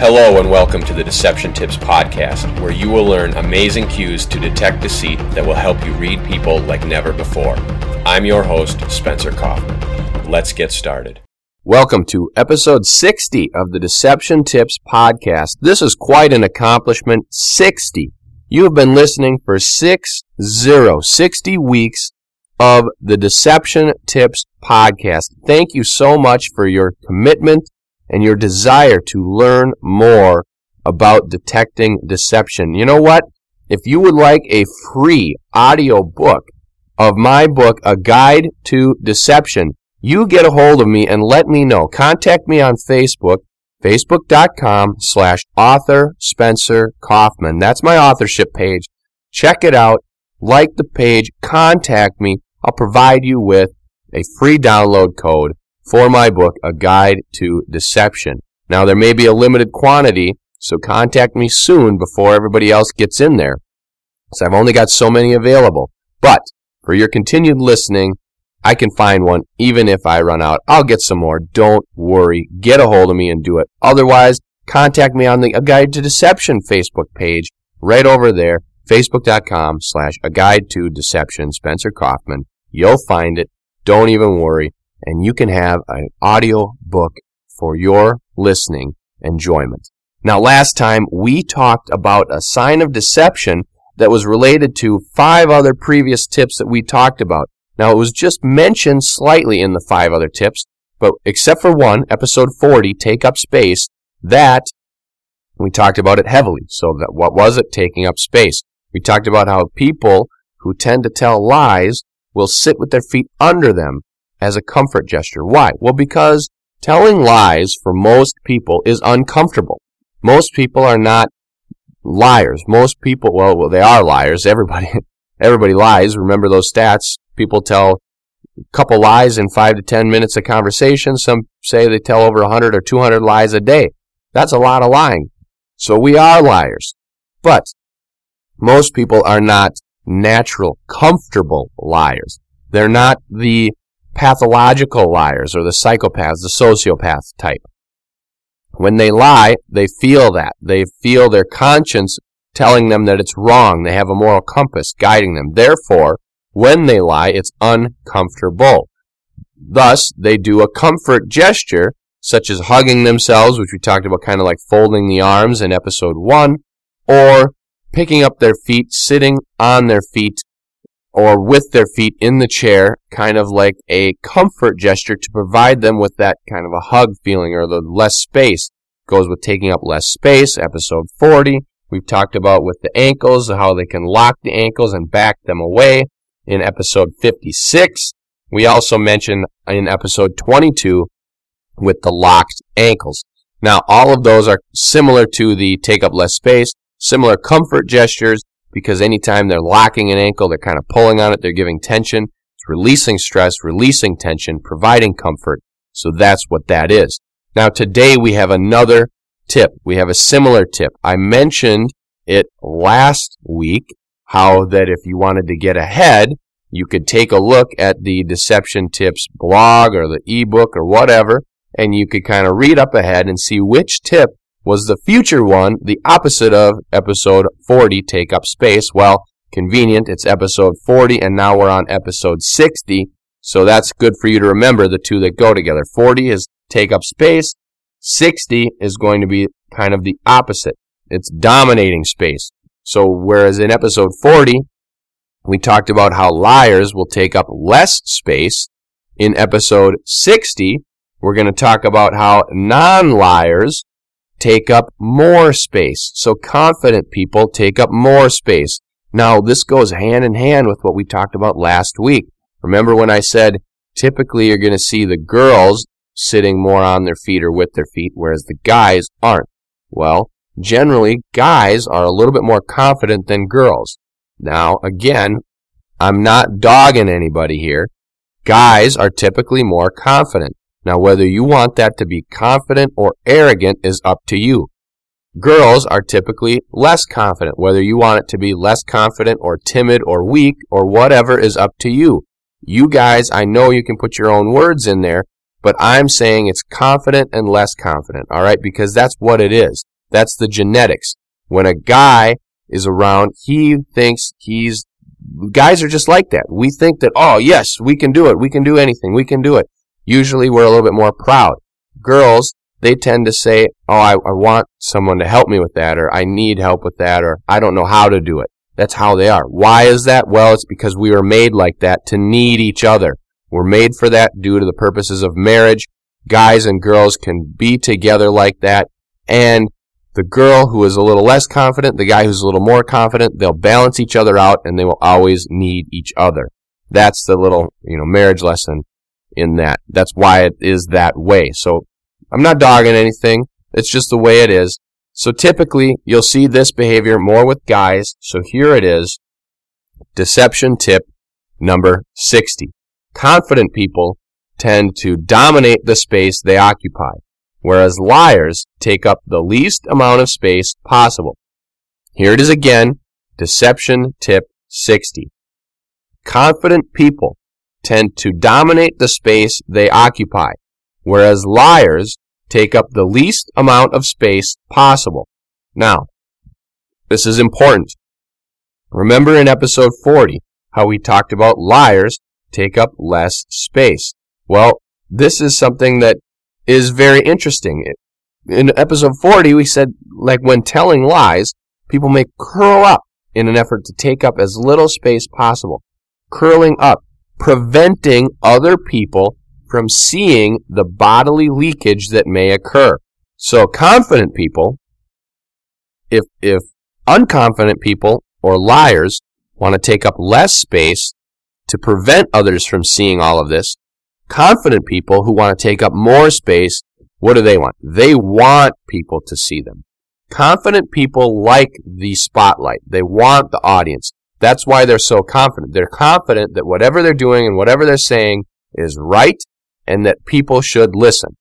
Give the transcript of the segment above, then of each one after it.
Hello, and welcome to the Deception Tips Podcast, where you will learn amazing cues to detect deceit that will help you read people like never before. I'm your host, Spencer Coffman. Let's get started. Welcome to episode 60 of the Deception Tips Podcast. This is quite an accomplishment. 60. You have been listening for six zero, 60 weeks of the Deception Tips Podcast. Thank you so much for your commitment and your desire to learn more about detecting deception. You know what? If you would like a free audio book of my book, A Guide to Deception, you get a hold of me and let me know. Contact me on Facebook, facebook.com slash author Spencer Coffman. That's my authorship page. Check it out. Like the page. Contact me. I'll provide you with a free download code for my book, A Guide to Deception. Now, there may be a limited quantity, so contact me soon before everybody else gets in there. So I've only got so many available. But for your continued listening, I can find one even if I run out. I'll get some more. Don't worry. Get a hold of me and do it. Otherwise, contact me on the A Guide to Deception Facebook page right over there, facebook.com slash A Guide to Deception, Spencer Coffman. You'll find it. Don't even worry and you can have an audio book for your listening enjoyment. Now, last time we talked about a sign of deception that was related to five other previous tips that we talked about. Now, it was just mentioned slightly in the five other tips, but except for one, episode 40, Take Up Space, that we talked about it heavily. So, that what was it? Taking up space. We talked about how people who tend to tell lies will sit with their feet under them as a comfort gesture. Why? Well, because telling lies for most people is uncomfortable. Most people are not liars. Most people, well, well they are liars. Everybody, everybody lies. Remember those stats. People tell a couple lies in five to ten minutes of conversation. Some say they tell over 100 or 200 lies a day. That's a lot of lying. So we are liars. But most people are not natural, comfortable liars. They're not the pathological liars or the psychopaths, the sociopath type. When they lie, they feel that. They feel their conscience telling them that it's wrong. They have a moral compass guiding them. Therefore, when they lie, it's uncomfortable. Thus, they do a comfort gesture, such as hugging themselves, which we talked about kind of like folding the arms in episode 1, or picking up their feet, sitting on their feet, or with their feet in the chair, kind of like a comfort gesture to provide them with that kind of a hug feeling or the less space. Goes with taking up less space, episode 40. We've talked about with the ankles, how they can lock the ankles and back them away in episode 56. We also mentioned in episode 22 with the locked ankles. Now, all of those are similar to the take up less space, similar comfort gestures, because anytime they're locking an ankle, they're kind of pulling on it, they're giving tension. It's releasing stress, releasing tension, providing comfort. So that's what that is. Now today we have another tip. We have a similar tip. I mentioned it last week how that if you wanted to get ahead, you could take a look at the Deception Tips blog or the ebook or whatever, and you could kind of read up ahead and see which tip was the future one the opposite of episode 40, Take Up Space? Well, convenient, it's episode 40, and now we're on episode 60. So that's good for you to remember the two that go together. 40 is take up space. 60 is going to be kind of the opposite. It's dominating space. So whereas in episode 40, we talked about how liars will take up less space. In episode 60, we're going to talk about how non-liars take up more space. So confident people take up more space. Now, this goes hand in hand with what we talked about last week. Remember when I said typically you're going to see the girls sitting more on their feet or with their feet, whereas the guys aren't? Well, generally, guys are a little bit more confident than girls. Now, again, I'm not dogging anybody here. Guys are typically more confident. Now, whether you want that to be confident or arrogant is up to you. Girls are typically less confident. Whether you want it to be less confident or timid or weak or whatever is up to you. You guys, I know you can put your own words in there, but I'm saying it's confident and less confident, all right? Because that's what it is. That's the genetics. When a guy is around, he thinks he's, guys are just like that. We think that, oh, yes, we can do it. We can do anything. We can do it. Usually we're a little bit more proud. Girls, they tend to say, oh, I, I want someone to help me with that, or I need help with that, or I don't know how to do it. That's how they are. Why is that? Well, it's because we were made like that to need each other. We're made for that due to the purposes of marriage. Guys and girls can be together like that. And the girl who is a little less confident, the guy who's a little more confident, they'll balance each other out and they will always need each other. That's the little, you know, marriage lesson in that. That's why it is that way. So I'm not dogging anything. It's just the way it is. So typically, you'll see this behavior more with guys. So here it is. Deception tip number 60. Confident people tend to dominate the space they occupy, whereas liars take up the least amount of space possible. Here it is again. Deception tip 60. Confident people tend to dominate the space they occupy, whereas liars take up the least amount of space possible. Now, this is important. Remember in episode 40 how we talked about liars take up less space. Well, this is something that is very interesting. In episode 40, we said, like when telling lies, people may curl up in an effort to take up as little space possible. Curling up, preventing other people from seeing the bodily leakage that may occur. So confident people, if, if unconfident people or liars want to take up less space to prevent others from seeing all of this, confident people who want to take up more space, what do they want? They want people to see them. Confident people like the spotlight. They want the audience. That's why they're so confident. They're confident that whatever they're doing and whatever they're saying is right and that people should listen.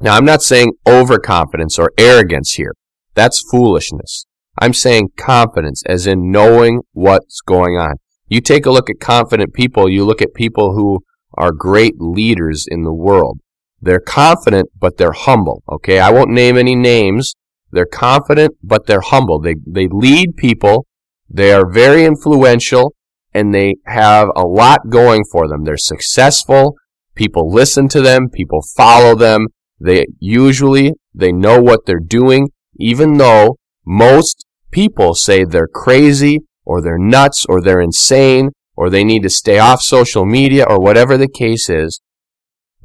Now, I'm not saying overconfidence or arrogance here. That's foolishness. I'm saying confidence, as in knowing what's going on. You take a look at confident people, you look at people who are great leaders in the world. They're confident, but they're humble. Okay, I won't name any names. They're confident, but they're humble. They, they lead people. They are very influential, and they have a lot going for them. They're successful. People listen to them, people follow them. They usually they know what they're doing even though most people say they're crazy or they're nuts or they're insane or they need to stay off social media or whatever the case is.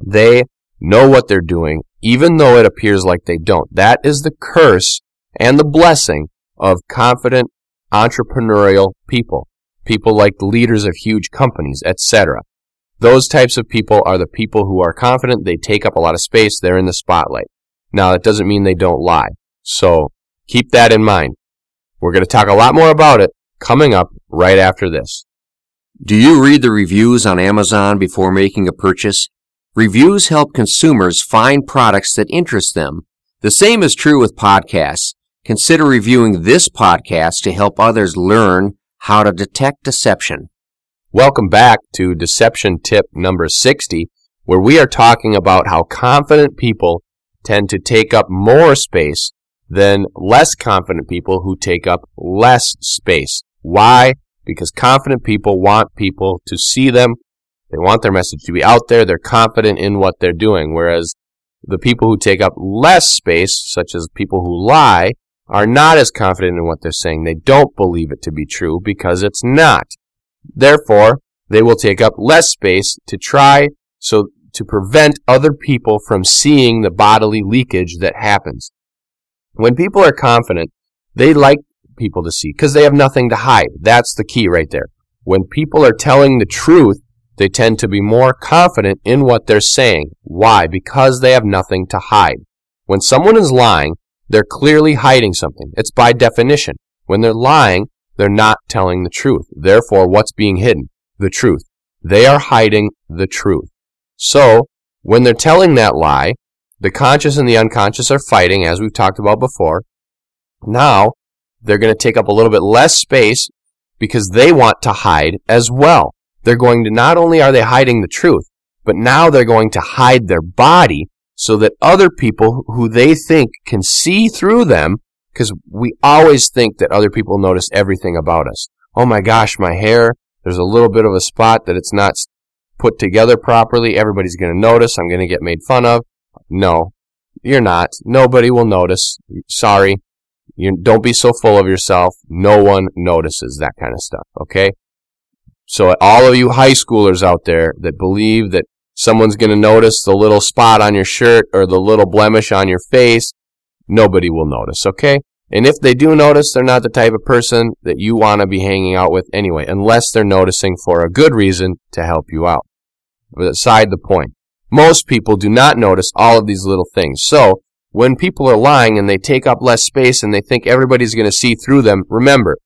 They know what they're doing even though it appears like they don't. That is the curse and the blessing of confident entrepreneurial people. People like the leaders of huge companies, etc. Those types of people are the people who are confident, they take up a lot of space, they're in the spotlight. Now, that doesn't mean they don't lie. So, keep that in mind. We're going to talk a lot more about it coming up right after this. Do you read the reviews on Amazon before making a purchase? Reviews help consumers find products that interest them. The same is true with podcasts. Consider reviewing this podcast to help others learn how to detect deception. Welcome back to Deception Tip number 60, where we are talking about how confident people tend to take up more space than less confident people who take up less space. Why? Because confident people want people to see them. They want their message to be out there. They're confident in what they're doing. Whereas the people who take up less space, such as people who lie, are not as confident in what they're saying. They don't believe it to be true because it's not. Therefore, they will take up less space to try so to prevent other people from seeing the bodily leakage that happens. When people are confident, they like people to see because they have nothing to hide. That's the key right there. When people are telling the truth, they tend to be more confident in what they're saying. Why? Because they have nothing to hide. When someone is lying, they're clearly hiding something. It's by definition. When they're lying, they're not telling the truth. Therefore, what's being hidden? The truth. They are hiding the truth. So, when they're telling that lie, the conscious and the unconscious are fighting, as we've talked about before. Now, they're going to take up a little bit less space because they want to hide as well. They're going to not only are they hiding the truth, but now they're going to hide their body so that other people who they think can see through them Because we always think that other people notice everything about us. Oh my gosh, my hair, there's a little bit of a spot that it's not put together properly. Everybody's going to notice. I'm going to get made fun of. No, you're not. Nobody will notice. Sorry. You don't be so full of yourself. No one notices that kind of stuff. Okay. So all of you high schoolers out there that believe that someone's going to notice the little spot on your shirt or the little blemish on your face, nobody will notice. Okay. And if they do notice, they're not the type of person that you want to be hanging out with anyway, unless they're noticing for a good reason to help you out. But aside the point. Most people do not notice all of these little things. So, when people are lying and they take up less space and they think everybody's going to see through them, remember,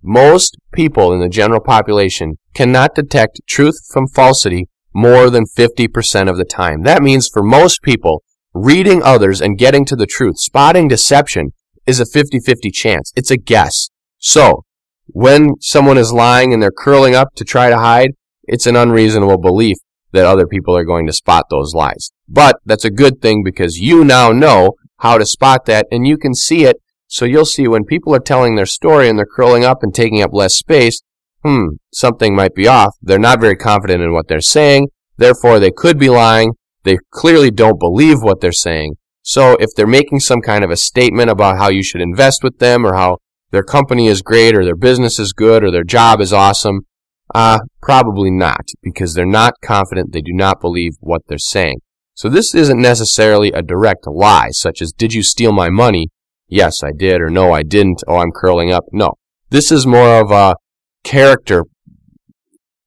most people in the general population cannot detect truth from falsity more than 50% of the time. That means for most people, reading others and getting to the truth, spotting deception, is a 50-50 chance. It's a guess. So, when someone is lying and they're curling up to try to hide, it's an unreasonable belief that other people are going to spot those lies. But that's a good thing because you now know how to spot that and you can see it. So you'll see when people are telling their story and they're curling up and taking up less space, hmm, something might be off. They're not very confident in what they're saying. Therefore, they could be lying. They clearly don't believe what they're saying. So if they're making some kind of a statement about how you should invest with them or how their company is great or their business is good or their job is awesome, uh, probably not, because they're not confident, they do not believe what they're saying. So this isn't necessarily a direct lie, such as, did you steal my money? Yes, I did, or no, I didn't, oh, I'm curling up. No. This is more of a character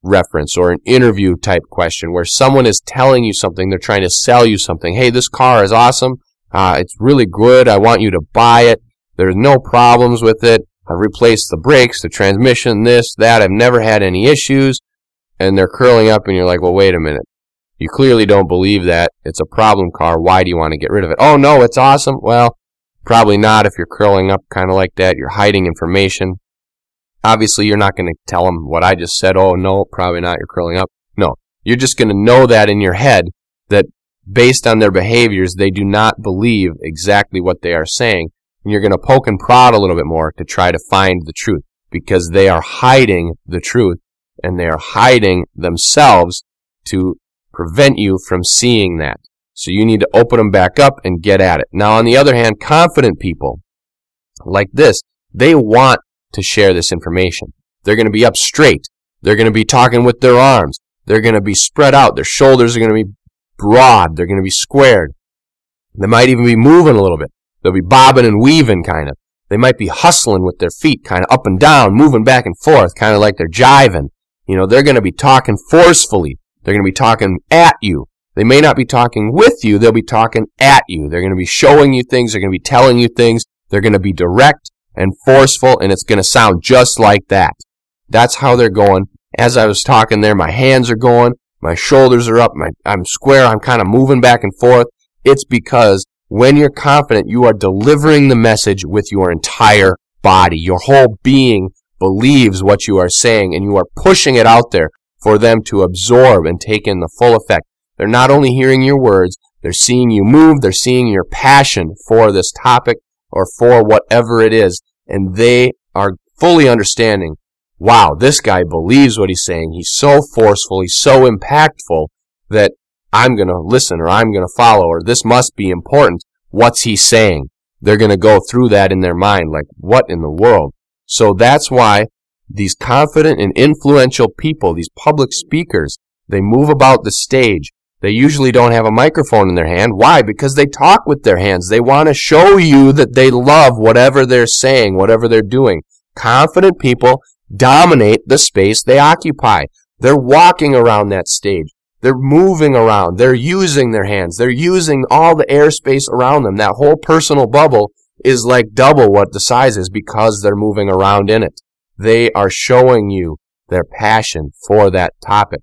reference or an interview type question where someone is telling you something, they're trying to sell you something. Hey, this car is awesome. Uh, it's really good. I want you to buy it. There's no problems with it. I've replaced the brakes, the transmission, this, that. I've never had any issues. And they're curling up, and you're like, well, wait a minute. You clearly don't believe that. It's a problem car. Why do you want to get rid of it? Oh, no, it's awesome. Well, probably not if you're curling up kind of like that. You're hiding information. Obviously, you're not going to tell them what I just said. Oh, no, probably not. You're curling up. No. You're just going to know that in your head that based on their behaviors, they do not believe exactly what they are saying and you're going to poke and prod a little bit more to try to find the truth because they are hiding the truth and they are hiding themselves to prevent you from seeing that. So you need to open them back up and get at it. Now, on the other hand, confident people like this, they want to share this information. They're going to be up straight. They're going to be talking with their arms. They're going to be spread out. Their shoulders are going to be broad. They're going to be squared. They might even be moving a little bit. They'll be bobbing and weaving kind of. They might be hustling with their feet kind of up and down, moving back and forth, kind of like they're jiving. You know, they're going to be talking forcefully. They're going to be talking at you. They may not be talking with you, they'll be talking at you. They're going to be showing you things, they're going to be telling you things, they're going to be direct and forceful, and it's going to sound just like that. That's how they're going. As I was talking there, my hands are going, my shoulders are up, my, I'm square, I'm kind of moving back and forth. It's because when you're confident, you are delivering the message with your entire body. Your whole being believes what you are saying and you are pushing it out there for them to absorb and take in the full effect. They're not only hearing your words, they're seeing you move, they're seeing your passion for this topic or for whatever it is, and they are fully understanding, wow, this guy believes what he's saying. He's so forceful, he's so impactful that I'm going to listen or I'm going to follow or this must be important. What's he saying? They're going to go through that in their mind like, what in the world? So that's why these confident and influential people, these public speakers, they move about the stage. They usually don't have a microphone in their hand. Why? Because they talk with their hands. They want to show you that they love whatever they're saying, whatever they're doing. Confident people dominate the space they occupy. They're walking around that stage. They're moving around. They're using their hands. They're using all the airspace around them. That whole personal bubble is like double what the size is because they're moving around in it. They are showing you their passion for that topic.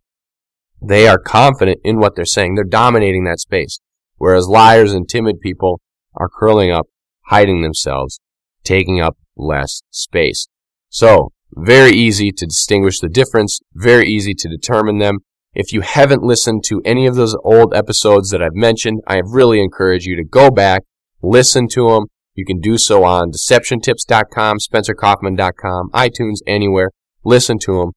They are confident in what they're saying. They're dominating that space. Whereas liars and timid people are curling up, hiding themselves, taking up less space. So, very easy to distinguish the difference, very easy to determine them. If you haven't listened to any of those old episodes that I've mentioned, I really encourage you to go back, listen to them. You can do so on deceptiontips.com, spencercoffman.com, iTunes, anywhere. Listen to them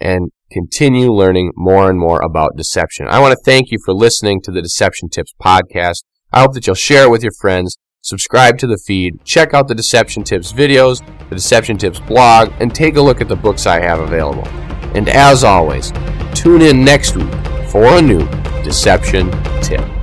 and continue learning more and more about deception. I want to thank you for listening to the Deception Tips podcast. I hope that you'll share it with your friends, subscribe to the feed, check out the Deception Tips videos, the Deception Tips blog, and take a look at the books I have available. And as always, tune in next week for a new Deception Tip.